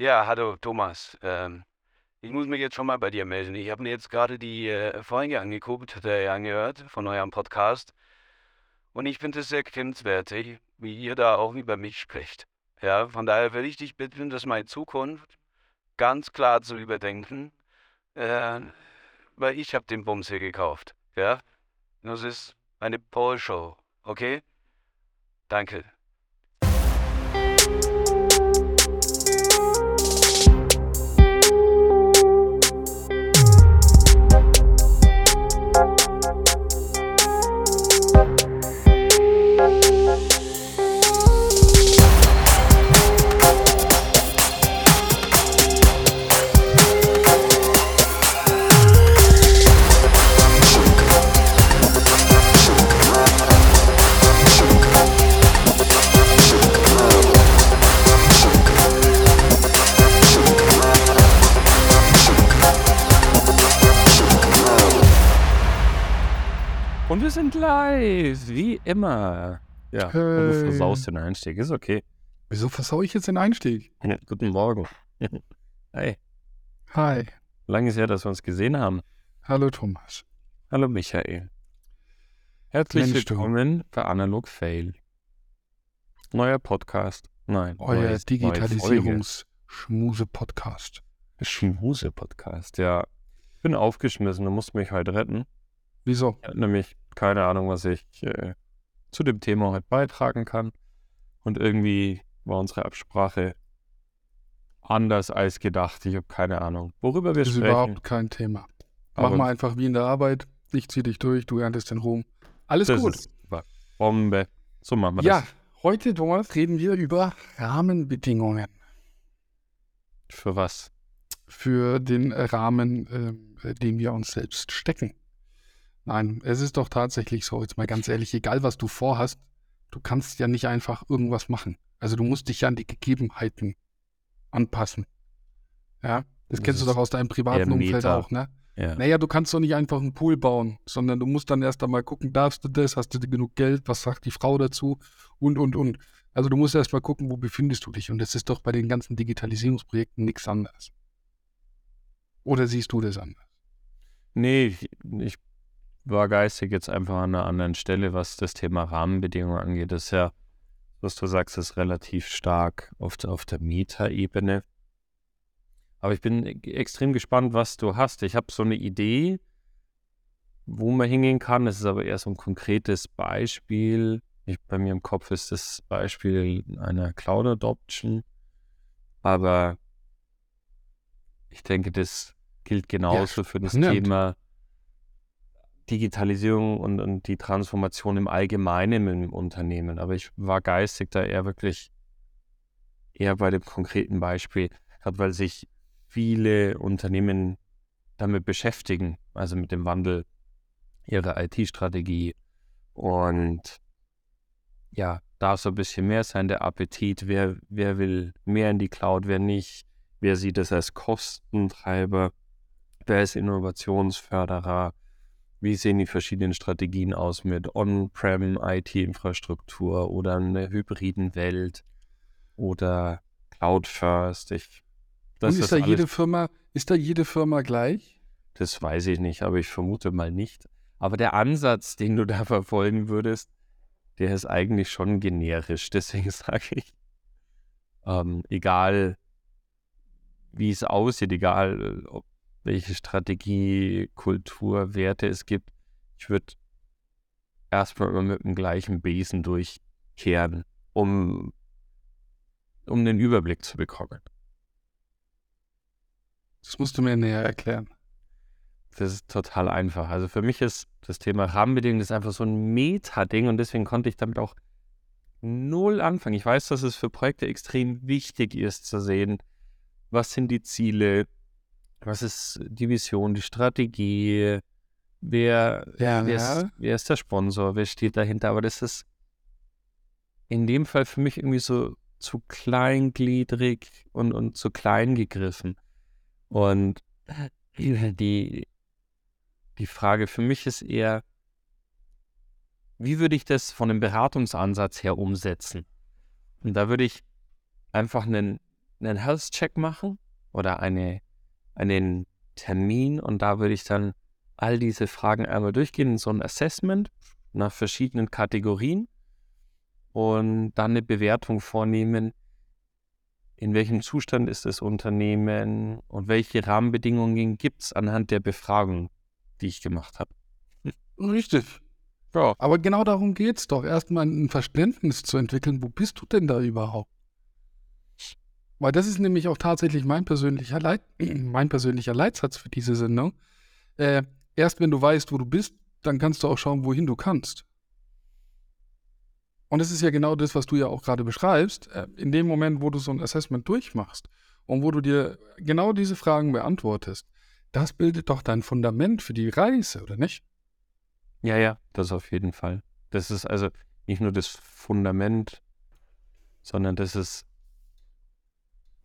Ja, hallo Thomas. Ähm, ich muss mich jetzt schon mal bei dir melden. Ich habe mir jetzt gerade die äh, Folge angeguckt, äh, angehört von eurem Podcast. Und ich finde es sehr grenzwertig, wie ihr da auch über mich sprecht. Ja, von daher würde ich dich bitten, das mal in Zukunft ganz klar zu überdenken. Äh, weil ich habe den Bums hier gekauft. Ja, das ist eine Pole-Show. Okay? Danke. Und wir sind live, wie immer. Ja, und du Hey. versaust den Einstieg, ist okay. Wieso versau ich jetzt den Einstieg? Guten Morgen. Hey, Hi. lange ist her, dass wir uns gesehen haben. Hallo Thomas. Hallo Michael. Herzlich Mensch, willkommen bei Analog Fail. Neuer Podcast. Nein, Euer neues-. Digitalisierungs-Schmuse-Podcast. Schmuse-Podcast, ja. Ich bin aufgeschmissen, du musst mich heute retten. Wieso? Ich habe nämlich keine Ahnung, was ich äh, zu dem Thema heute beitragen kann. Und irgendwie war unsere Absprache anders als gedacht. Ich habe keine Ahnung, worüber wir Das ist sprechen. überhaupt kein Thema. Mach mal einfach wie in der Arbeit. Ich zieh dich durch, du erntest den Ruhm. Alles das gut. ist. Bombe. So machen wir Ja, das. heute, Thomas, reden wir über Rahmenbedingungen Für was? für den Rahmen, ähm, den wir uns selbst stecken. Nein, es ist doch tatsächlich so, jetzt mal ganz ehrlich, egal was du vorhast, du kannst ja nicht einfach irgendwas machen. Also du musst dich ja an die Gegebenheiten anpassen. Ja, das, Das kennst du doch aus deinem privaten Umfeld auch, ne? Ja. Naja, du kannst doch nicht einfach einen Pool bauen, sondern du musst dann erst einmal gucken, darfst du das, hast du genug Geld, was sagt die Frau dazu und, und, und. Also du musst erst mal gucken, wo befindest du dich. Und das ist doch bei den ganzen Digitalisierungsprojekten nichts anderes. Oder siehst du das anders? Nee, ich, ich war geistig jetzt einfach an einer anderen Stelle, was das Thema Rahmenbedingungen angeht. Das ist ja, was du sagst, ist relativ stark auf, der- auf der Meta-Ebene. Aber ich bin e- extrem gespannt, was du hast. Ich habe so eine Idee, wo man hingehen kann. Das ist aber eher so ein konkretes Beispiel. Ich, bei mir im Kopf ist das Beispiel einer Cloud Adoption. Aber ich denke, das gilt genauso für das. Thema Digitalisierung und, und die Transformation im Allgemeinen im Unternehmen. Aber ich war geistig da eher wirklich eher bei dem konkreten Beispiel, gerade weil sich viele Unternehmen damit beschäftigen, also mit dem Wandel ihrer IT-Strategie. Und ja, darf so ein bisschen mehr sein, der Appetit, wer, wer will mehr in die Cloud, wer nicht, wer sieht es als Kostentreiber, wer ist Innovationsförderer, wie sehen die verschiedenen Strategien aus mit On-Prem IT-Infrastruktur oder einer hybriden Welt oder Cloud First. Ich, das und ist, ist da jede Firma, ist da jede Firma gleich? das weiß ich nicht, aber ich vermute mal nicht. Aber der Ansatz, den du da verfolgen würdest, der ist eigentlich schon generisch. Deswegen sage ich, ähm, egal wie es aussieht, egal äh, ob welche Strategie, Kultur, Werte es gibt, ich würde erstmal immer mit dem gleichen Besen durchkehren, um, um den Überblick zu bekommen. Das musst du mir näher erklären. Das ist total einfach. Also für mich ist das Thema Rahmenbedingungen ist einfach so ein Meta-Ding und deswegen konnte ich damit auch null anfangen. Ich weiß, dass es für Projekte extrem wichtig ist zu sehen, was sind die Ziele, was ist die Vision, die Strategie, wer, Ja, wer, ja. ist, wer ist der Sponsor, wer steht dahinter. Aber das ist in dem Fall für mich irgendwie so zu kleingliedrig und, und zu klein gegriffen. Und die, die Frage für mich ist eher, wie würde ich das von einem Beratungsansatz her umsetzen? Und da würde ich einfach einen einen Health-Check machen oder eine, einen Termin und da würde ich dann all diese Fragen einmal durchgehen so ein Assessment nach verschiedenen Kategorien und dann eine Bewertung vornehmen, in welchem Zustand ist das Unternehmen und welche Rahmenbedingungen gibt es anhand der Befragung, die ich gemacht habe. Richtig. Ja. Aber genau darum geht es doch, erstmal ein Verständnis zu entwickeln, wo bist du denn da überhaupt? Weil das ist nämlich auch tatsächlich mein persönlicher, Leit mein persönlicher Leitsatz für diese Sendung. Äh, erst wenn du weißt, wo du bist, dann kannst du auch schauen, wohin du kannst. Und das ist ja genau das, was du ja auch gerade beschreibst. Äh, in dem Moment, wo du so ein Assessment durchmachst und wo du dir genau diese Fragen beantwortest, das bildet doch dein Fundament für die Reise, oder nicht? Ja, ja, das auf jeden Fall. Das ist also nicht nur das Fundament, sondern das ist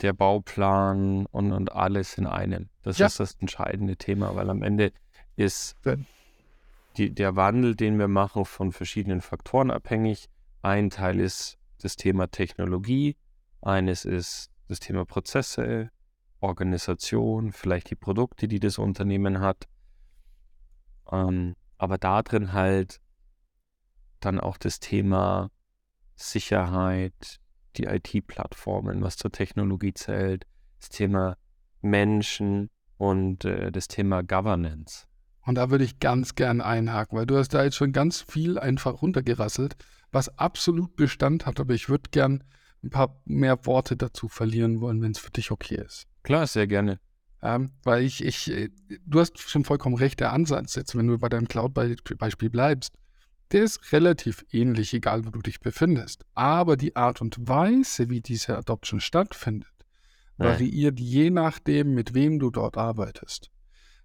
der Bauplan und, und alles in einem. Das ja. ist das entscheidende Thema, weil am Ende ist die, der Wandel, den wir machen, von verschiedenen Faktoren abhängig. Ein Teil ist das Thema Technologie, eines ist das Thema Prozesse, Organisation, vielleicht die Produkte, die das Unternehmen hat. Ähm, aber da drin halt dann auch das Thema Sicherheit, die IT-Plattformen, was zur Technologie zählt, das Thema Menschen und äh, das Thema Governance. Und da würde ich ganz gern einhaken, weil du hast da jetzt schon ganz viel einfach runtergerasselt was absolut Bestand hat, aber ich würde gern ein paar mehr Worte dazu verlieren wollen, wenn es für dich okay ist. Klar, sehr gerne. Ähm, weil ich, ich, äh, du hast schon vollkommen recht, der Ansatz jetzt, wenn du bei deinem Cloud-Beispiel bleibst, der ist relativ ähnlich, egal wo du dich befindest. Aber die Art und Weise, wie diese Adoption stattfindet, ja. variiert je nachdem, mit wem du dort arbeitest.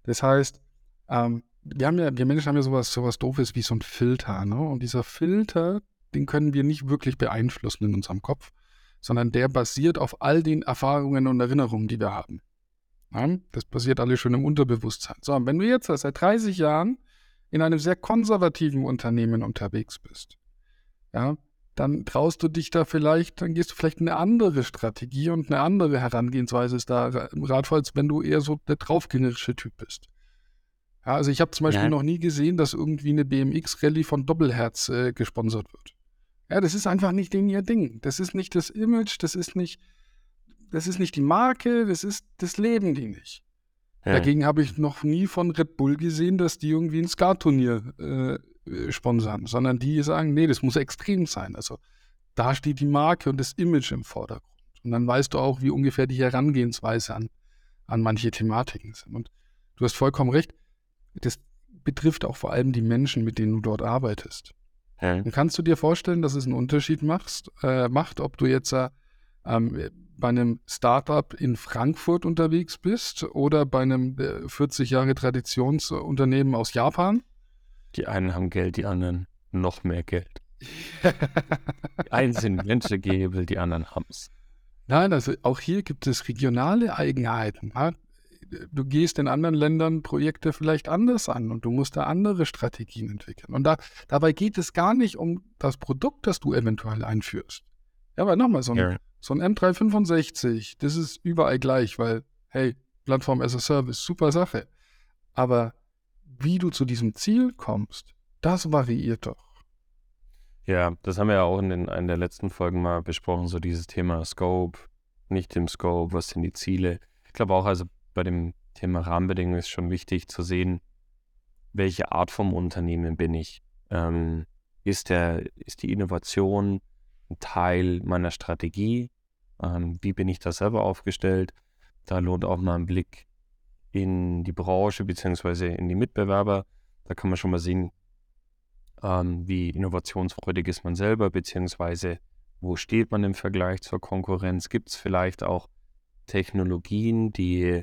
Das heißt, ähm, wir haben ja, wir Menschen haben ja sowas, sowas Doofes wie so ein Filter, ne? Und dieser Filter, den können wir nicht wirklich beeinflussen in unserem Kopf, sondern der basiert auf all den Erfahrungen und Erinnerungen, die wir haben. Ja, das passiert alles schon im Unterbewusstsein. So, und wenn du jetzt seit 30 Jahren in einem sehr konservativen Unternehmen unterwegs bist, ja, dann traust du dich da vielleicht, dann gehst du vielleicht eine andere Strategie und eine andere Herangehensweise ist da ratvoll, als wenn du eher so der draufgängerische Typ bist. Ja, also ich habe zum Beispiel ja. noch nie gesehen, dass irgendwie eine BMX-Rallye von Doppelherz äh, gesponsert wird. Ja, das ist einfach nicht den ihr Ding. Das ist nicht das Image, das ist nicht, das ist nicht die Marke, das ist, das leben die nicht. Ja. Dagegen habe ich noch nie von Red Bull gesehen, dass die irgendwie ein Skat-Turnier äh, sponsern, sondern die sagen, nee, das muss extrem sein. Also da steht die Marke und das Image im Vordergrund. Und dann weißt du auch, wie ungefähr die Herangehensweise an, an manche Thematiken sind. Und du hast vollkommen recht, das betrifft auch vor allem die Menschen, mit denen du dort arbeitest. Ja. Kannst du dir vorstellen, dass es einen Unterschied machst, äh, macht, ob du jetzt äh, ähm, bei einem Startup in Frankfurt unterwegs bist oder bei einem äh, 40 Jahre Traditionsunternehmen aus Japan? Die einen haben Geld, die anderen noch mehr Geld. die einen sind Venture-Gehebel, die anderen haben es. Nein, also auch hier gibt es regionale Eigenheiten. Ja? du gehst in anderen Ländern Projekte vielleicht anders an und du musst da andere Strategien entwickeln. Und da, dabei geht es gar nicht um das Produkt, das du eventuell einführst. Ja, aber nochmal, so ein, ja. So ein M365, das ist überall gleich, weil, hey, Plattform as a Service, super Sache. Aber wie du zu diesem Ziel kommst, das variiert doch. Ja, das haben wir ja auch in, den, in der letzten Folgen mal besprochen, so dieses Thema Scope, nicht im Scope, was sind die Ziele. Ich glaube auch, also bei dem Thema Rahmenbedingungen ist schon wichtig zu sehen, welche Art vom Unternehmen bin ich. Ähm, ist, der, ist die Innovation ein Teil meiner Strategie? Ähm, wie bin ich da selber aufgestellt? Da lohnt auch mal ein Blick in die Branche bzw. in die Mitbewerber. Da kann man schon mal sehen, ähm, wie innovationsfreudig ist man selber, beziehungsweise wo steht man im Vergleich zur Konkurrenz? Gibt es vielleicht auch Technologien, die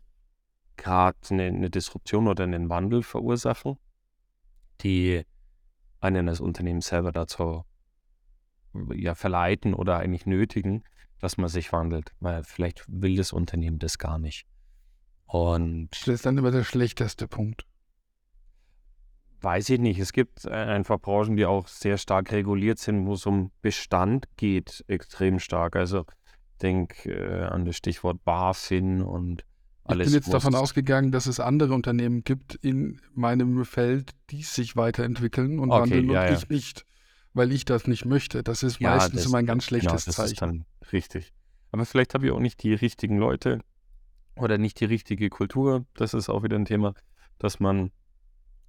gerade eine, eine Disruption oder einen Wandel verursachen, die einen als Unternehmen selber dazu ja, verleiten oder eigentlich nötigen, dass man sich wandelt, weil vielleicht will das Unternehmen das gar nicht. Und das ist dann immer der schlechteste Punkt. Weiß ich nicht. Es gibt einfach Branchen, die auch sehr stark reguliert sind, wo es um Bestand geht, extrem stark. Also denk äh, an das Stichwort BaFin und alles. Ich bin jetzt davon ausgegangen, dass es andere Unternehmen gibt in meinem Feld, die sich weiterentwickeln und Okay, wandeln ja, und ja. ich nicht, weil ich das nicht möchte. Das ist Ja, meistens das- immer ein ganz Genau, schlechtes das Zeichen. ist dann richtig. Aber vielleicht habe ich auch nicht die richtigen Leute oder nicht die richtige Kultur. Das ist auch wieder ein Thema, dass man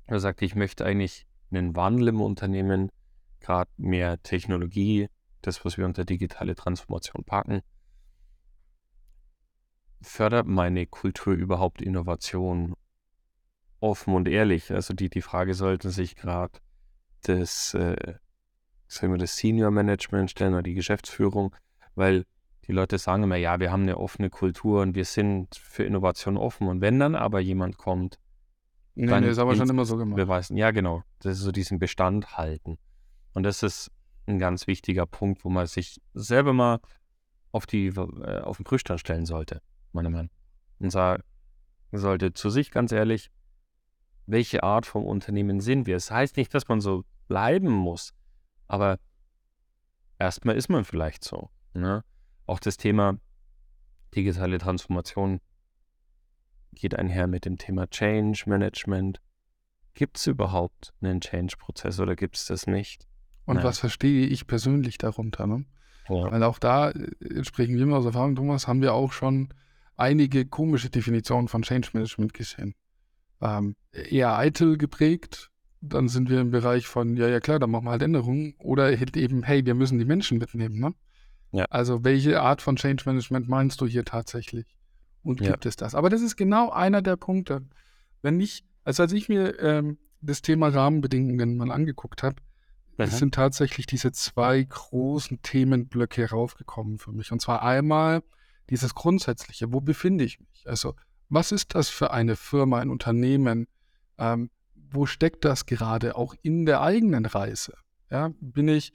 sagt, ich möchte eigentlich einen Wandel im Unternehmen, gerade mehr Technologie, das, was wir unter digitale Transformation packen. Fördert meine Kultur überhaupt Innovation? Offen und ehrlich. Also die, die Frage sollten sich gerade das, äh, sagen wir, das Senior Management stellen oder die Geschäftsführung, weil die Leute sagen immer, ja, wir haben eine offene Kultur und wir sind für Innovation offen. Und wenn dann aber jemand kommt, Nee, dann nee, ist aber schon immer so gemacht. beweisen, ja, genau, das ist so diesen Bestand halten. Und das ist ein ganz wichtiger Punkt, wo man sich selber mal auf, die, äh, auf den Prüfstand stellen sollte, meiner Meinung nach. Und sagen sollte zu sich ganz ehrlich, welche Art vom Unternehmen sind wir? Es das heißt nicht, dass man so bleiben muss, aber erstmal ist man vielleicht so. Ne? Auch das Thema digitale Transformation geht einher mit dem Thema Change Management. Gibt es überhaupt einen Change-Prozess oder gibt es das nicht? Und Ja. was verstehe ich persönlich darunter? Ne? Ja. Weil auch da äh, sprechen wir mal aus Erfahrung, Thomas, haben wir auch schon einige komische Definitionen von Change Management gesehen. Ähm, eher eitel geprägt, dann sind wir im Bereich von, ja, ja klar, dann machen wir halt Änderungen. Oder halt eben, hey, wir müssen die Menschen mitnehmen. Ne? Ja. Also welche Art von Change Management meinst du hier tatsächlich? Und Ja. gibt es das? Aber das ist genau einer der Punkte. Wenn ich, also als ich mir ähm, das Thema Rahmenbedingungen mal angeguckt habe, es sind tatsächlich diese zwei großen Themenblöcke raufgekommen für mich. Und zwar einmal dieses Grundsätzliche, wo befinde ich mich? Also, was ist das für eine Firma, ein Unternehmen? Ähm, wo steckt das gerade auch in der eigenen Reise? Ja, bin ich,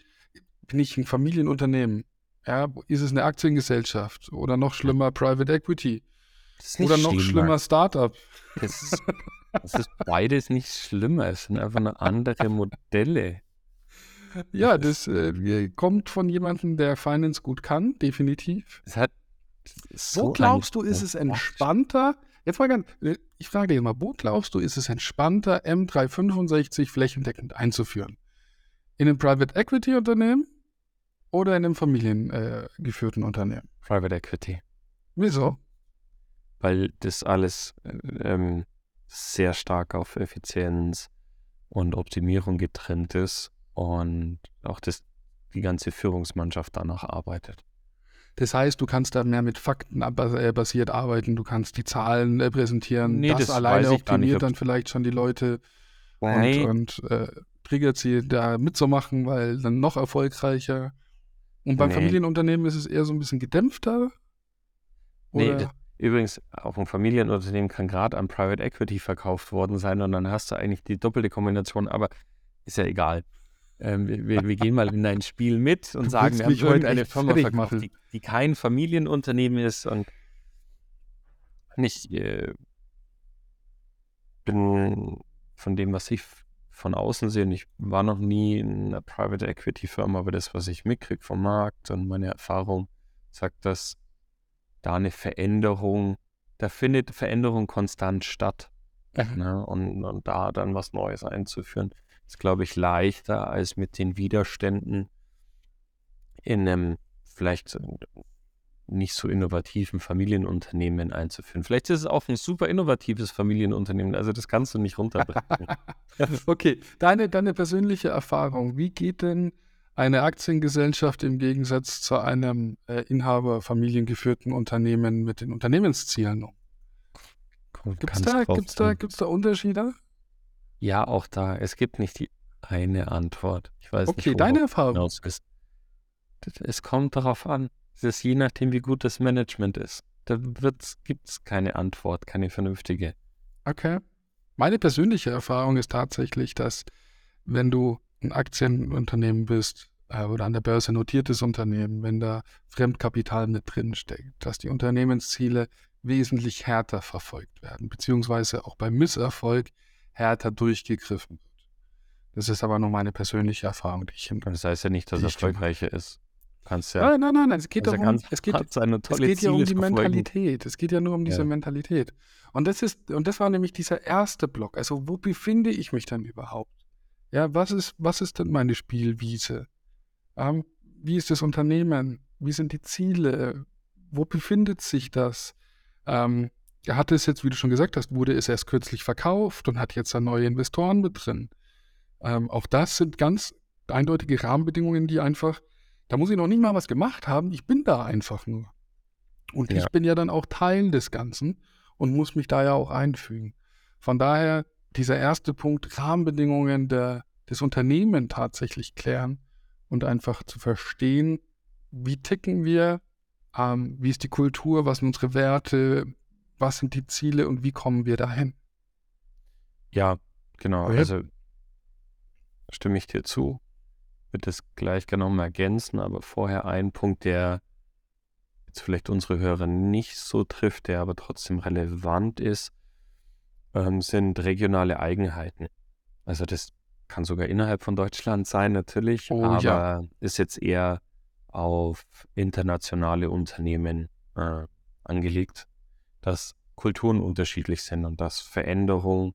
bin ich ein Familienunternehmen? Ja, ist es eine Aktiengesellschaft oder noch schlimmer Private Equity oder noch schlimm, schlimmer. Startup? Das ist, das ist beides nicht schlimmer. Es sind einfach nur andere Modelle. Ja, Das äh, kommt von jemandem, der Finance gut kann, definitiv. Es hat so Wo glaubst du, ist es entspannter? Jetzt mal ganz, äh, ich frage dich mal, wo glaubst du, ist es entspannter, M365 flächendeckend einzuführen? In einem Private Equity Unternehmen oder in einem familiengeführten äh, Unternehmen? Private Equity. Wieso? weil das alles äh, ähm, sehr stark auf Effizienz und Optimierung getrennt ist und auch das, die ganze Führungsmannschaft danach arbeitet. Das heißt, du kannst da mehr mit Fakten äh, basiert arbeiten, du kannst die Zahlen äh, präsentieren. Nee, das, das alleine optimiert dann vielleicht schon die Leute und, Nein, und äh, triggert sie da mitzumachen, weil dann noch erfolgreicher. Und beim Nee. Familienunternehmen ist es eher so ein bisschen gedämpfter. Nee, Oder? übrigens, auch ein Familienunternehmen kann gerade an Private Equity verkauft worden sein und dann hast du eigentlich die doppelte Kombination, aber ist ja egal. Ähm, wir, wir, gehen mal in ein Spiel mit und Du sagen, wir haben heute eine Firma verkauft, machen. die, die kein Familienunternehmen ist und nicht äh, bin von dem, was ich von außen sehe, und ich war noch nie in einer Private Equity Firma, aber das, was ich mitkriege vom Markt und meine Erfahrung, sagt, dass da eine Veränderung, da findet Veränderung konstant statt. Ne? Und, und da dann was Neues einzuführen, ist, glaube ich, leichter als mit den Widerständen in einem vielleicht nicht so innovativen Familienunternehmen einzuführen. Vielleicht ist es auch ein super innovatives Familienunternehmen, also das kannst du nicht runterbrechen. Okay, deine, deine persönliche Erfahrung, wie geht denn eine Aktiengesellschaft im Gegensatz zu einem äh, Inhaber familiengeführten Unternehmen mit den Unternehmenszielen um? Gibt es da, gibt's da, gibt's da Unterschiede? Ja, auch da. Es gibt nicht die eine Antwort. Ich weiß nicht, Okay, worauf deine Erfahrung. Es kommt darauf an. Es ist je nachdem, wie gut das Management ist. Da gibt es keine Antwort, keine vernünftige. Okay. Meine persönliche Erfahrung ist tatsächlich, dass wenn du ein Aktienunternehmen bist äh, oder an der Börse notiertes Unternehmen, wenn da Fremdkapital mit drin steckt, dass die Unternehmensziele wesentlich härter verfolgt werden, beziehungsweise auch beim Misserfolg härter durchgegriffen wird. Das ist aber nur meine persönliche Erfahrung, die ich im das heißt ja nicht, dass stimmt. erfolgreicher ist. Kannst ja. Nein, nein, nein, nein. Es geht also darum, es geht, es geht ja um die. Mentalität. Es geht ja nur um diese Ja. Mentalität. Und das ist, und das war nämlich dieser erste Block. Also, wo befinde ich mich denn überhaupt? Ja, was ist, was ist denn meine Spielwiese? Ähm, wie ist das Unternehmen? Wie sind die Ziele? Wo befindet sich das? Ähm, er hatte es jetzt, wie du schon gesagt hast, wurde es erst kürzlich verkauft und hat jetzt da neue Investoren mit drin. Ähm, auch das sind ganz eindeutige Rahmenbedingungen, die einfach, da muss ich noch nicht mal was gemacht haben, ich bin da einfach nur. Und Ja. ich bin ja dann auch Teil des Ganzen und muss mich da ja auch einfügen. Von daher, dieser erste Punkt, Rahmenbedingungen der, des Unternehmens tatsächlich klären und einfach zu verstehen, wie ticken wir, ähm, wie ist die Kultur, was sind unsere Werte, was sind die Ziele und wie kommen wir dahin. Ja, genau. Ja. Also stimme ich dir zu. Wird das gleich genommen ergänzen, aber vorher ein Punkt, der jetzt vielleicht unsere Hörer nicht so trifft, der aber trotzdem relevant ist, ähm, sind regionale Eigenheiten. Also das kann sogar innerhalb von Deutschland sein, natürlich, Oh, aber ja. ist jetzt eher auf internationale Unternehmen äh, angelegt, dass Kulturen unterschiedlich sind und dass Veränderung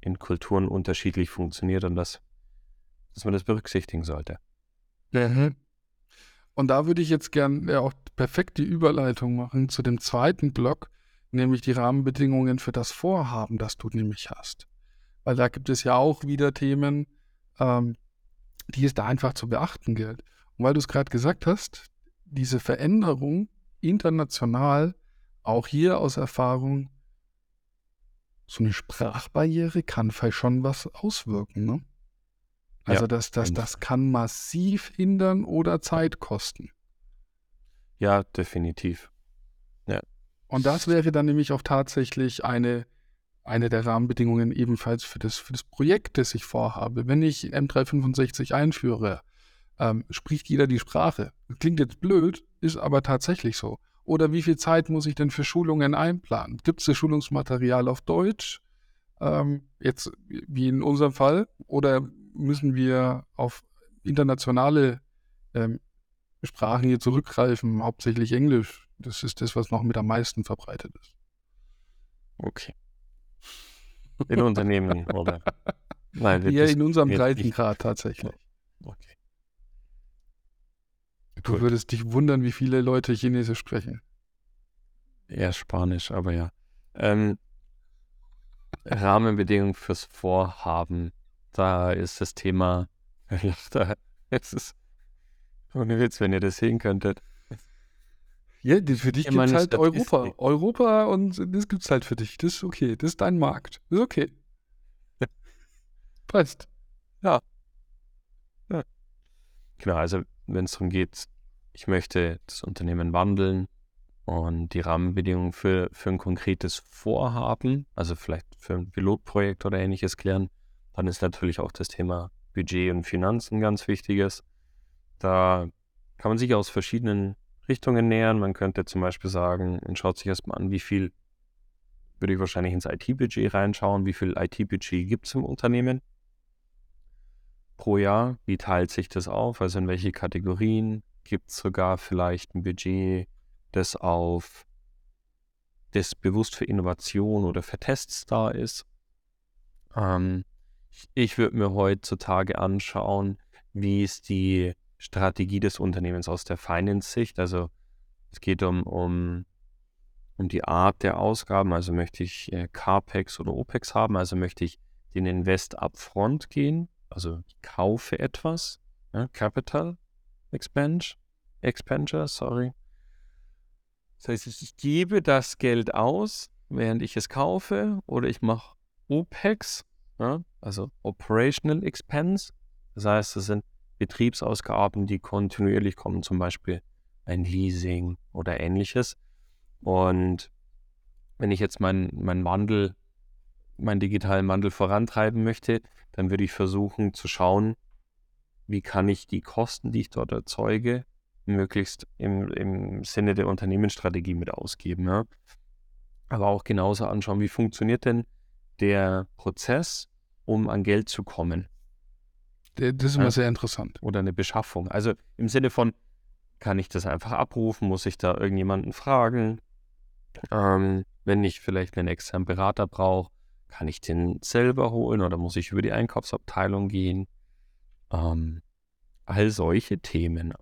in Kulturen unterschiedlich funktioniert und dass, dass man das berücksichtigen sollte. Und da würde ich jetzt gern ja, auch perfekt die Überleitung machen zu dem zweiten Block, nämlich die Rahmenbedingungen für das Vorhaben, das du nämlich hast. Weil da gibt es ja auch wieder Themen, ähm, die es da einfach zu beachten gilt. Und weil du es gerade gesagt hast, diese Veränderung international, auch hier aus Erfahrung, so eine Sprachbarriere kann vielleicht schon was auswirken, ne? Also Ja, das, das, das kann massiv hindern oder Zeit kosten. Ja, definitiv. Und das wäre dann nämlich auch tatsächlich eine, eine der Rahmenbedingungen ebenfalls für das, für das Projekt, das ich vorhabe. Wenn ich M365 einführe, ähm, spricht jeder die Sprache. Klingt jetzt blöd, ist aber tatsächlich so. Oder wie viel Zeit muss ich denn für Schulungen einplanen? Gibt es das Schulungsmaterial auf Deutsch? Ähm, jetzt wie in unserem Fall? Oder müssen wir auf internationale ähm, Sprachen hier zurückgreifen, hauptsächlich Englisch? Das ist das, was noch mit am meisten verbreitet ist. Okay. In Unternehmen, oder? Nein, wir dis- in unserem. Breitengrad tatsächlich. Okay. Du würdest dich wundern, wie viele Leute Chinesisch sprechen. Eher Spanisch, aber ja. Ähm, Rahmenbedingungen fürs Vorhaben. Da ist das Thema, da es ist ohne Witz, wenn ihr das sehen könntet. Ja, für dich Ich gibt es halt. Europa. Europa und das gibt es halt für dich. Das ist okay. Das ist dein Markt. Das ist okay. Passt. Genau, also wenn es darum geht, ich möchte das Unternehmen wandeln und die Rahmenbedingungen für, für ein konkretes Vorhaben, also vielleicht für ein Pilotprojekt oder ähnliches klären, dann ist natürlich auch das Thema Budget und Finanzen ganz wichtiges. Da kann man sich aus verschiedenen Richtungen nähern. Man könnte zum Beispiel sagen, man schaut sich erstmal an, wie viel würde ich wahrscheinlich ins IT-Budget reinschauen, wie viel IT-Budget gibt es im Unternehmen pro Jahr, wie teilt sich das auf, also in welche Kategorien, gibt es sogar vielleicht ein Budget, das auf das bewusst für Innovation oder für Tests da ist. Ähm, ich würde mir heutzutage anschauen, wie ist die Strategie des Unternehmens aus der Finance-Sicht. Also es geht um, um, um die Art der Ausgaben. Also möchte ich äh, CAPEX oder OPEX haben. Also möchte ich den Invest upfront gehen. Also ich kaufe etwas. Ja, Capital Expenditure, Expenditure, sorry. Das heißt, ich, ich gebe das Geld aus, während ich es kaufe, oder ich mache OPEX, ja, also Operational Expense. Das heißt, das sind Betriebsausgaben, die kontinuierlich kommen, zum Beispiel ein Leasing oder ähnliches. Und wenn ich jetzt meinen mein Wandel, meinen digitalen Wandel vorantreiben möchte, dann würde ich versuchen zu schauen, wie kann ich die Kosten, die ich dort erzeuge, möglichst im, im Sinne der Unternehmensstrategie mit ausgeben. Ja? Aber auch genauso anschauen, wie funktioniert denn der Prozess, um an Geld zu kommen Das ist immer Ja. sehr interessant. oder eine Beschaffung. Also im Sinne von, kann ich das einfach abrufen? Muss ich da irgendjemanden fragen? Ähm, wenn ich vielleicht einen externen Berater brauche, kann ich den selber holen oder muss ich über die Einkaufsabteilung gehen? Ähm, all solche Themen.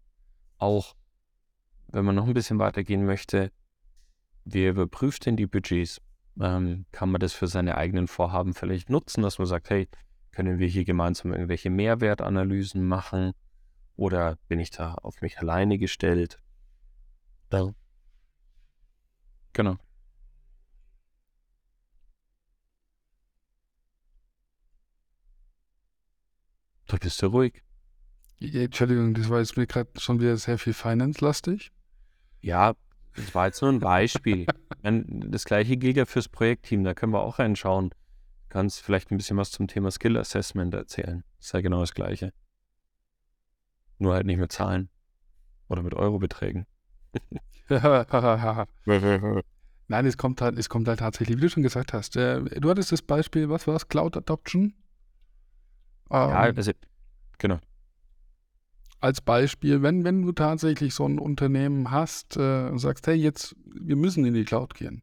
Auch wenn man noch ein bisschen weitergehen möchte, wer überprüft denn die Budgets? Ähm, kann man das für seine eigenen Vorhaben vielleicht nutzen, dass man sagt, hey, können wir hier gemeinsam irgendwelche Mehrwertanalysen machen? Oder bin ich da auf mich alleine gestellt? Ja. Genau. Da bist du ruhig. Entschuldigung, das war jetzt mir gerade schon wieder sehr viel Finance-lastig. Ja, das war jetzt nur ein Beispiel. das gleiche gilt ja fürs Projektteam, da können wir auch reinschauen. Du kannst vielleicht ein bisschen was zum Thema Skill Assessment erzählen. Das ist ja genau das Gleiche. Nur halt nicht mit Zahlen. Oder mit Eurobeträgen. Nein, es kommt halt, es kommt halt tatsächlich, wie du schon gesagt hast. Äh, du hattest das Beispiel, was war es? Cloud Adoption? Ähm, ja, also, genau als Beispiel, wenn, wenn du tatsächlich so ein Unternehmen hast äh, und sagst, hey, jetzt, wir müssen in die Cloud gehen,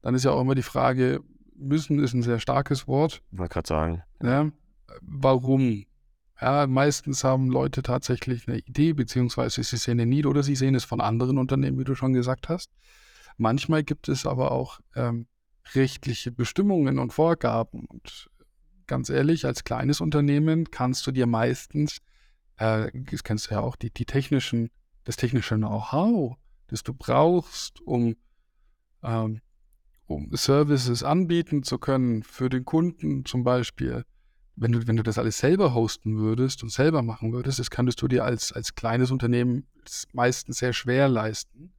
dann ist ja auch immer die Frage, müssen ist ein sehr starkes Wort. Wollte gerade sagen. Ja, warum? Ja, meistens haben Leute tatsächlich eine Idee, beziehungsweise sie sehen eine Need oder sie sehen es von anderen Unternehmen, wie du schon gesagt hast. Manchmal gibt es aber auch ähm, rechtliche Bestimmungen und Vorgaben. Und ganz ehrlich, als kleines Unternehmen kannst du dir meistens äh, das kennst du ja auch, die, die technischen, das technische Know-how, das du brauchst, um, ähm, um Services anbieten zu können für den Kunden zum Beispiel. Wenn du, wenn du das alles selber hosten würdest und selber machen würdest, das könntest du dir als, als kleines Unternehmen meistens sehr schwer leisten.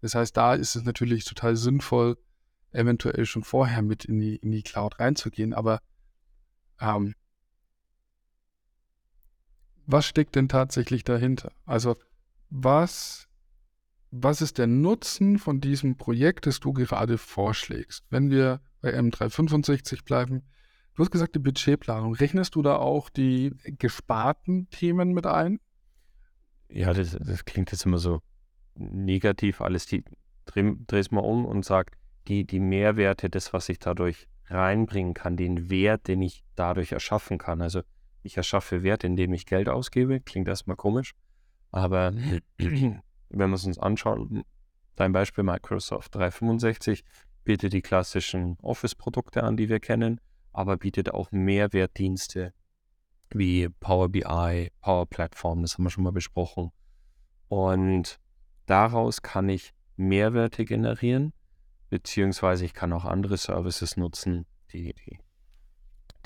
Das heißt, da ist es natürlich total sinnvoll, eventuell schon vorher mit in die, in die Cloud reinzugehen. Aber ähm, was steckt denn tatsächlich dahinter? Also was, was ist der Nutzen von diesem Projekt, das du gerade vorschlägst? Wenn wir bei M365 bleiben, du hast gesagt, die Budgetplanung. Rechnest du da auch die gesparten Themen mit ein? Ja, das, das klingt jetzt immer so negativ alles. Die, dreh, es mal um und sag, die, die Mehrwerte, das, was ich dadurch reinbringen kann, den Wert, den ich dadurch erschaffen kann. Also ich erschaffe Wert, indem ich Geld ausgebe. Klingt erstmal komisch. Aber wenn wir es uns anschauen, dein Beispiel Microsoft 365 bietet die klassischen Office-Produkte an, die wir kennen, aber bietet auch Mehrwertdienste wie Power BI, Power Platform, das haben wir schon mal besprochen. Und daraus kann ich Mehrwerte generieren, beziehungsweise ich kann auch andere Services nutzen, die,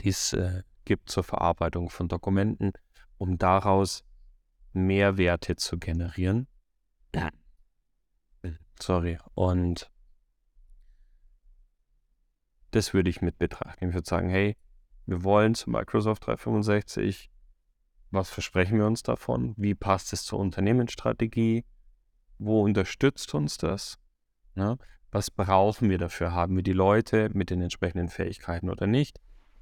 die es äh, gibt zur Verarbeitung von Dokumenten, um daraus Mehrwerte zu generieren. Sorry. Und das würde ich mit betrachten. Ich würde sagen, hey, wir wollen zu Microsoft 365. Was versprechen wir uns davon? Wie passt es zur Unternehmensstrategie? Wo unterstützt uns das? Ne? Was brauchen wir dafür? Haben wir die Leute mit den entsprechenden Fähigkeiten oder nicht?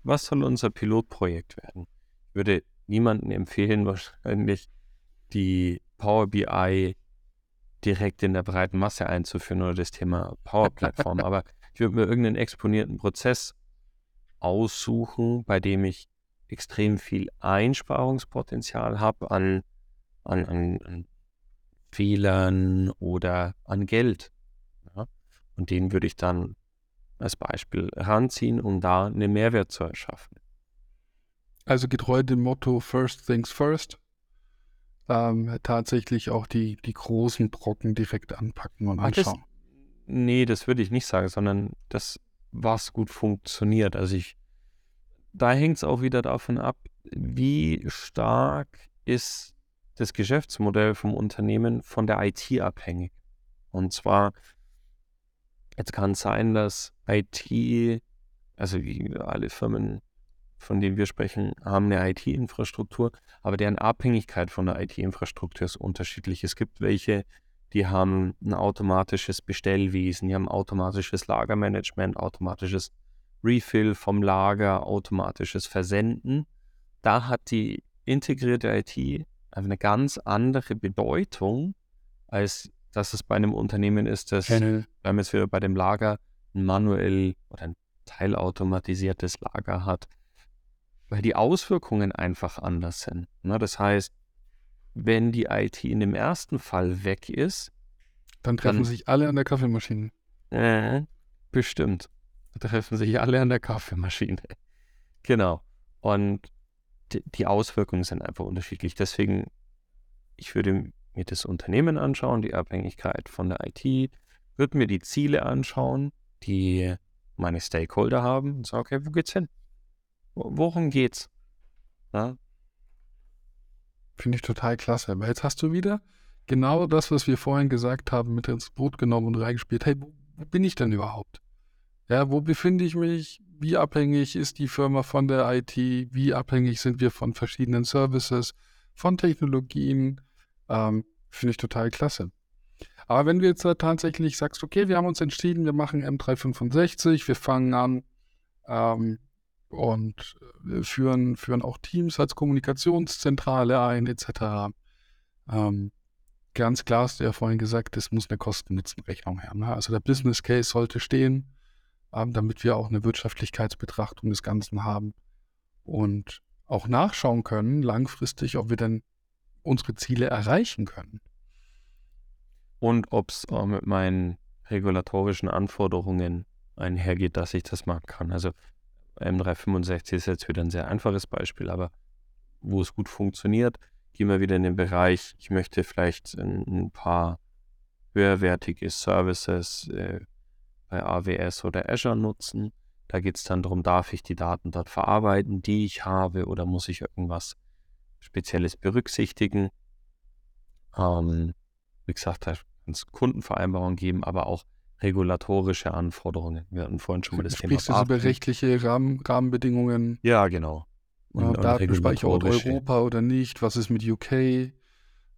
was soll unser Pilotprojekt werden? Ich würde niemandem empfehlen, wahrscheinlich die Power BI direkt in der breiten Masse einzuführen oder das Thema Power Plattform. Aber ich würde mir irgendeinen exponierten Prozess aussuchen, bei dem ich extrem viel Einsparungspotenzial habe an, an, an, an Fehlern oder an Geld. Und den würde ich dann als Beispiel heranziehen, um da einen Mehrwert zu erschaffen. Also getreu dem Motto First Things First, ähm, tatsächlich auch die, die großen Brocken direkt anpacken und anschauen. Das, nee, das würde ich nicht sagen, sondern das, was gut funktioniert. Also ich, da hängt es auch wieder davon ab, wie stark ist das Geschäftsmodell vom Unternehmen von der IT abhängig. Und zwar Jetzt kann es sein, dass IT, also alle Firmen, von denen wir sprechen, haben eine IT-Infrastruktur, aber deren Abhängigkeit von der IT-Infrastruktur ist unterschiedlich. Es gibt welche, die haben ein automatisches Bestellwesen, die haben automatisches Lagermanagement, automatisches Refill vom Lager, automatisches Versenden. Da hat die integrierte IT eine ganz andere Bedeutung als dass es bei einem Unternehmen ist, das, Channel. wir haben jetzt wieder bei dem Lager, ein manuell oder ein teilautomatisiertes Lager hat, weil die Auswirkungen einfach anders sind. Ne? Das heißt, wenn die IT in dem ersten Fall weg ist, Dann treffen Dann- sich alle an der Kaffeemaschine. äh, bestimmt, da treffen sich alle an der Kaffeemaschine. Genau. Und die, die Auswirkungen sind einfach unterschiedlich. Deswegen, ich würde mir das Unternehmen anschauen, die Abhängigkeit von der IT, würde mir die Ziele anschauen, die meine Stakeholder haben und sage, okay, wo geht's hin? Wo- Worum geht's? Ja, Finde ich total klasse. Aber jetzt hast du wieder genau das, was wir vorhin gesagt haben, mit ins Boot genommen und reingespielt. Hey, wo bin ich denn überhaupt? Ja, wo befinde ich mich? Wie abhängig ist die Firma von der IT? Wie abhängig sind wir von verschiedenen Services, von Technologien? Ähm, Finde ich total klasse. Aber wenn du jetzt da tatsächlich sagst, okay, wir haben uns entschieden, wir machen M365, wir fangen an ähm, und äh, führen, führen auch Teams als Kommunikationszentrale ein, etc. Ähm, ganz klar hast du ja vorhin gesagt, es muss eine Kosten-Nutzen-Rechnung her. Ne? Also der Business Case sollte stehen, ähm, damit wir auch eine Wirtschaftlichkeitsbetrachtung des Ganzen haben und auch nachschauen können, langfristig, ob wir denn unsere Ziele erreichen können. Und ob es auch mit meinen regulatorischen Anforderungen einhergeht, dass ich das machen kann. Also M365 ist jetzt wieder ein sehr einfaches Beispiel, aber wo es gut funktioniert, gehen wir wieder in den Bereich, ich möchte vielleicht ein, paar höherwertige Services äh, bei AWS oder Azure nutzen. Da geht es dann darum, darf ich die Daten dort verarbeiten, die ich habe, oder muss ich irgendwas Spezielles berücksichtigen? Ähm, wie gesagt, da kann es Kundenvereinbarungen geben, aber auch regulatorische Anforderungen. Wir hatten vorhin schon mal das Thema Sprichst du über rechtliche Rahmen, Rahmenbedingungen, Ja, genau. ja, Datenspeicherort regulatorische- Europa oder nicht? Was ist mit UK?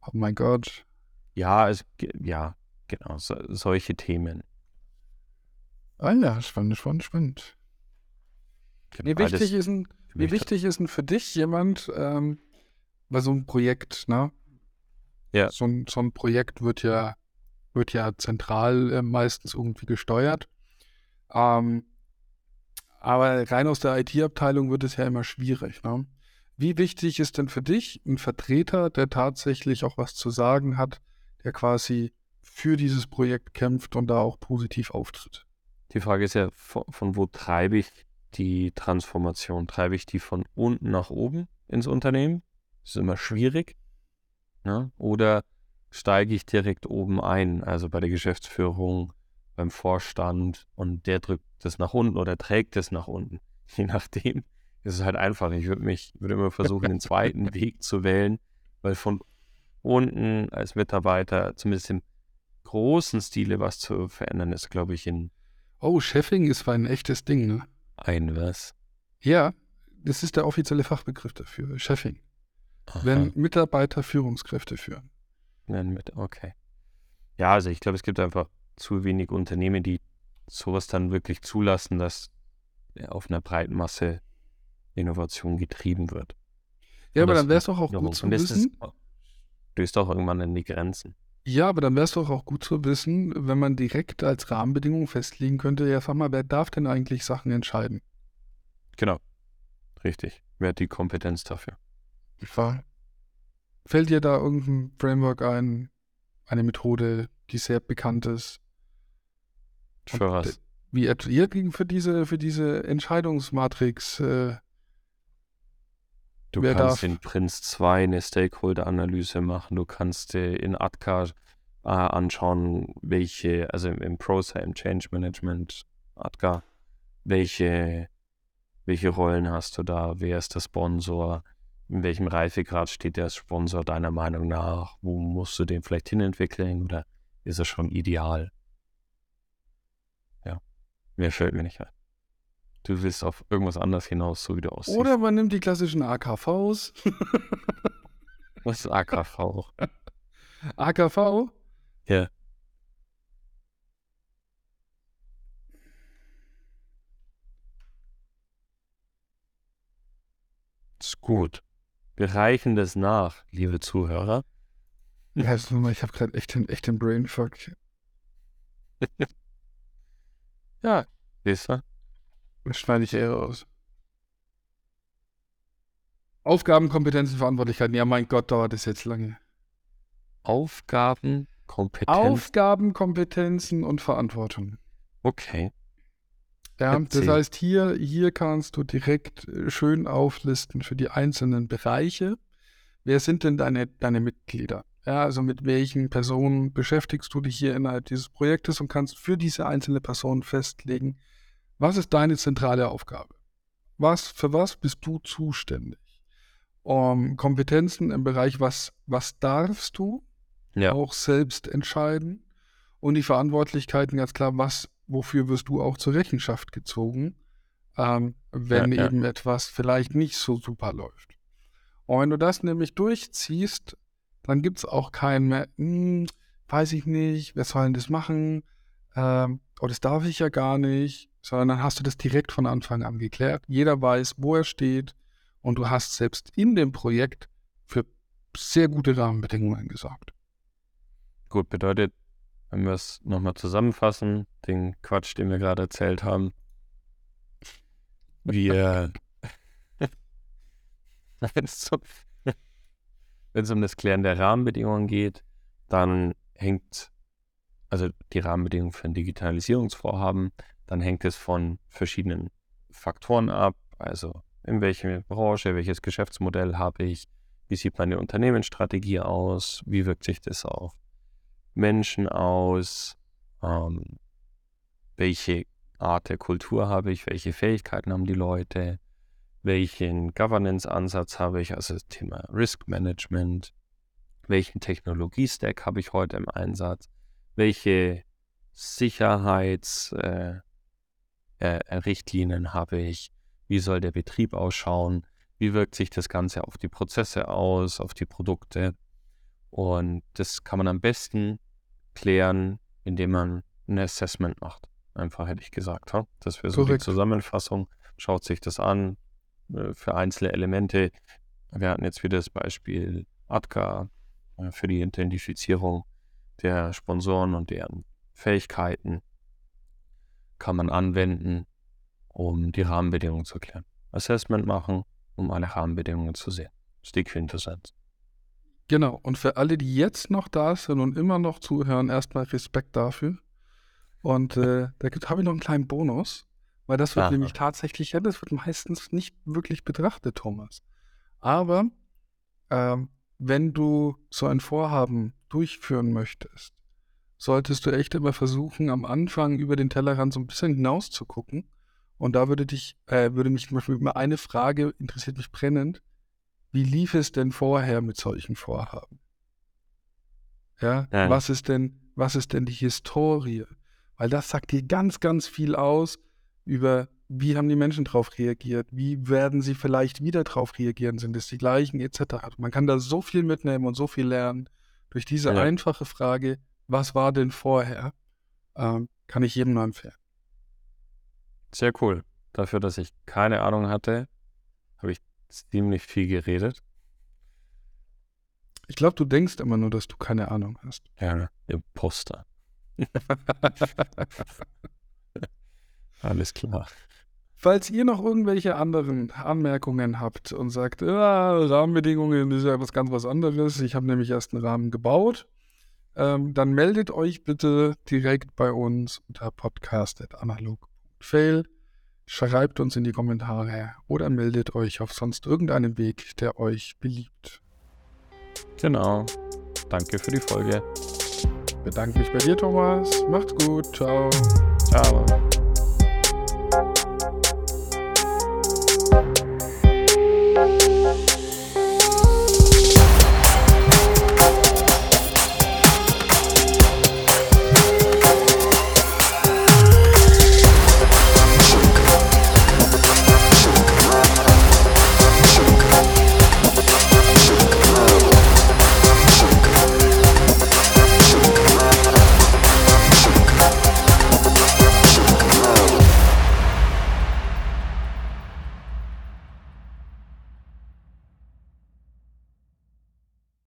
Oh mein Gott. Ja, es, ja, genau, so, solche Themen. Ah ja, spannend, spannend, spannend. Wie Beides wichtig ist denn, für wie wichtig ist denn für dich jemand ähm, bei so einem Projekt, ne? Ja. So ein, so ein Projekt wird ja, wird ja zentral äh, meistens irgendwie gesteuert. Ähm, aber rein aus der IT-Abteilung wird es ja immer schwierig, ne? Wie wichtig ist denn für dich ein Vertreter, der tatsächlich auch was zu sagen hat, der quasi für dieses Projekt kämpft und da auch positiv auftritt? Die Frage ist ja, von, von wo treibe ich die Transformation? Treibe ich die von unten nach oben ins Unternehmen? Ist immer schwierig. Ne? Oder steige ich direkt oben ein, also bei der Geschäftsführung, beim Vorstand und der drückt das nach unten oder trägt es nach unten. Je nachdem ist es halt einfach. Ich würde mich, würde immer versuchen, den zweiten Weg zu wählen, weil von unten als Mitarbeiter zumindest im großen Stile was zu verändern ist, glaube ich, in Oh, Chefing ist ein echtes Ding, ne? ein was. Ja, das ist der offizielle Fachbegriff dafür, Chefing. Aha. Wenn Mitarbeiter Führungskräfte führen. Okay. Ja, also ich glaube, es gibt einfach zu wenig Unternehmen, die sowas dann wirklich zulassen, dass ja, auf einer breiten Masse Innovation getrieben wird. Ja, Und aber dann wäre es doch auch gut zu wissen. stößt auch irgendwann an die Grenzen. Ja, aber dann wäre es doch auch gut zu wissen, wenn man direkt als Rahmenbedingung festlegen könnte, ja, sag mal, wer darf denn eigentlich Sachen entscheiden? Genau. Richtig. Wer hat die Kompetenz dafür? War- Fällt dir da irgendein Framework ein, eine Methode, die sehr bekannt ist? Und Für was? Wie ihr gegen für diese, für diese Entscheidungsmatrix? Äh, Du kannst darf? in Prinz 2 eine Stakeholder-Analyse machen. Du kannst äh, in ATKA äh, anschauen, welche, also im, im Process, im Change Management, ATKA, welche, welche Rollen hast du da? Wer ist der Sponsor? In welchem Reifegrad steht der Sponsor deiner Meinung nach? Wo musst du den vielleicht hinentwickeln oder ist er schon ideal? Ja, mehr fällt mir nicht ein. Du willst auf irgendwas anderes hinaus, so wie du aussiehst. oder man nimmt die klassischen AKVs. Was ist AKV? AKV? Ja. Ist gut. Wir reichen das nach, liebe Zuhörer. Ja, jetzt nur mal, ich habe gerade echt den, echt den Brainfuck. Ja, siehst du? Das schneide ich eher aus. Aufgaben, Kompetenzen, Verantwortlichkeiten. Ja, mein Gott, dauert das jetzt lange. Aufgaben, Kompetenz. Aufgaben, Kompetenzen und Verantwortung. okay. Ja, das heißt, hier, hier kannst du direkt äh, schön auflisten für die einzelnen Bereiche. Wer sind denn deine, deine Mitglieder? Ja, also mit welchen Personen beschäftigst du dich hier innerhalb dieses Projektes und kannst für diese einzelne Person festlegen, was ist deine zentrale Aufgabe? Was, für was bist du zuständig? Um, Kompetenzen im Bereich, was, was darfst du Ja. auch selbst entscheiden? Und die Verantwortlichkeiten ganz klar, was, wofür wirst du auch zur Rechenschaft gezogen, ähm, wenn Ja, ja. eben etwas vielleicht nicht so super läuft. Und wenn du das nämlich durchziehst, dann gibt es auch keinen mehr, hm, weiß ich nicht, wer soll denn das machen? Ähm, oh, das darf ich ja gar nicht, sondern dann hast du das direkt von Anfang an geklärt. Jeder weiß, wo er steht und du hast selbst in dem Projekt für sehr gute Rahmenbedingungen gesorgt. Gut, bedeutet, wenn wir es nochmal zusammenfassen, den Quatsch, den wir gerade erzählt haben, wir, wenn es um das Klären der Rahmenbedingungen geht, dann hängt, also die Rahmenbedingungen für ein Digitalisierungsvorhaben, dann hängt es von verschiedenen Faktoren ab, also in welche Branche, welches Geschäftsmodell habe ich, wie sieht meine Unternehmensstrategie aus, wie wirkt sich das auf Menschen aus, ähm, welche Art der Kultur habe ich, welche Fähigkeiten haben die Leute, welchen Governance-Ansatz habe ich, also das Thema Risk Management, welchen Technologie-Stack habe ich heute im Einsatz, welche Sicherheitsrichtlinien äh, äh, Richtlinien habe ich, wie soll der Betrieb ausschauen, wie wirkt sich das Ganze auf die Prozesse aus, auf die Produkte. Und das kann man am besten klären, indem man ein Assessment macht. Einfach hätte ich gesagt. Ha? Das wäre so Korrekt. die Zusammenfassung. Schaut sich das an äh, für einzelne Elemente. Wir hatten jetzt wieder das Beispiel ATKA äh, für die Identifizierung der Sponsoren und deren Fähigkeiten. Kann man anwenden, um die Rahmenbedingungen zu klären. Assessment machen, um alle Rahmenbedingungen zu sehen. Das ist die Quintessenz. Genau, und für alle, die jetzt noch da sind und immer noch zuhören, erstmal Respekt dafür. Und äh, da habe ich noch einen kleinen Bonus, weil das wird Aha. nämlich tatsächlich, ja, das wird meistens nicht wirklich betrachtet, Thomas. Aber ähm, wenn du so ein Vorhaben durchführen möchtest, solltest du echt immer versuchen, am Anfang über den Tellerrand so ein bisschen hinaus zu gucken. Und da würde dich, äh, würde mich zum Beispiel immer eine Frage interessiert mich brennend. Wie lief es denn vorher mit solchen Vorhaben? Ja, Ja. was ist denn, was ist denn die Historie? Weil das sagt dir ganz, ganz viel aus über, wie haben die Menschen darauf reagiert, wie werden sie vielleicht wieder darauf reagieren, sind es die gleichen, etc. Man kann da so viel mitnehmen und so viel lernen. Durch diese Ja. einfache Frage, was war denn vorher, ähm, kann ich jedem nur empfehlen. Sehr cool. Dafür, dass ich keine Ahnung hatte, habe ich ziemlich viel geredet. Ich glaube, du denkst immer nur, dass du keine Ahnung hast. Ja, Imposter. Alles klar. Falls ihr noch irgendwelche anderen Anmerkungen habt und sagt, ah, Rahmenbedingungen ist ja was ganz was anderes, ich habe nämlich erst einen Rahmen gebaut, ähm, dann meldet euch bitte direkt bei uns unter podcast.analog.fail, schreibt uns in die Kommentare oder meldet euch auf sonst irgendeinem Weg, der euch beliebt. Genau. Danke für die Folge. Bedanke mich bei dir, Thomas. Macht's gut. Ciao. Ciao.